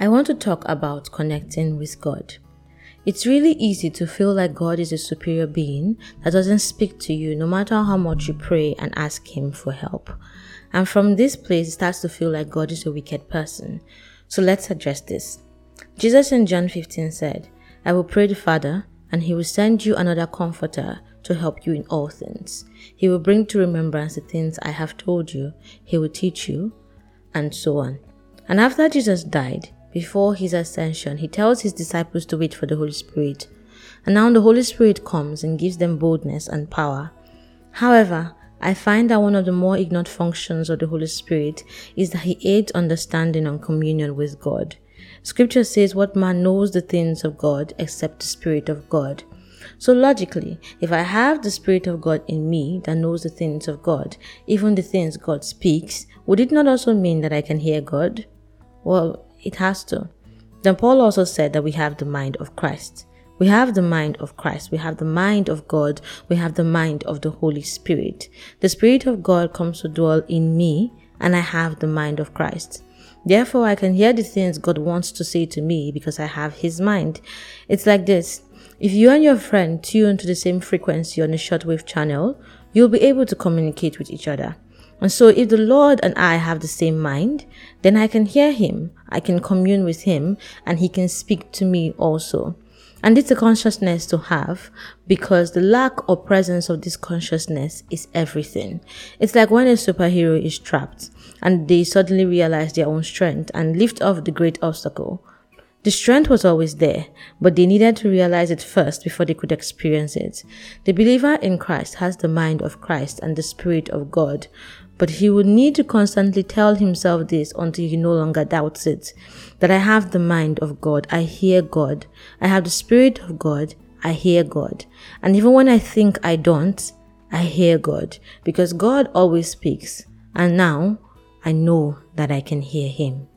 I want to talk about connecting with God. It's really easy to feel like God is a superior being that doesn't speak to you no matter how much you pray and ask Him for help. And from this place, it starts to feel like God is a wicked person. So let's address this. Jesus in John 15 said, I will pray the Father, and He will send you another comforter to help you in all things. He will bring to remembrance the things I have told you, He will teach you, and so on. And after Jesus died, before his ascension, he tells his disciples to wait for the Holy Spirit. And now the Holy Spirit comes and gives them boldness and power. However, I find that one of the more ignored functions of the Holy Spirit is that he aids understanding and communion with God. Scripture says, What man knows the things of God except the Spirit of God? So logically, if I have the Spirit of God in me that knows the things of God, even the things God speaks, would it not also mean that I can hear God? Well, it has to. Then Paul also said that we have the mind of Christ. We have the mind of Christ. We have the mind of God. We have the mind of the Holy Spirit. The Spirit of God comes to dwell in me, and I have the mind of Christ. Therefore, I can hear the things God wants to say to me because I have His mind. It's like this if you and your friend tune to the same frequency on a shortwave channel, you'll be able to communicate with each other. And so, if the Lord and I have the same mind, then I can hear Him, I can commune with Him, and He can speak to me also. And it's a consciousness to have because the lack or presence of this consciousness is everything. It's like when a superhero is trapped and they suddenly realize their own strength and lift off the great obstacle. The strength was always there, but they needed to realize it first before they could experience it. The believer in Christ has the mind of Christ and the Spirit of God, but he would need to constantly tell himself this until he no longer doubts it. That I have the mind of God, I hear God. I have the Spirit of God, I hear God. And even when I think I don't, I hear God. Because God always speaks. And now I know that I can hear Him.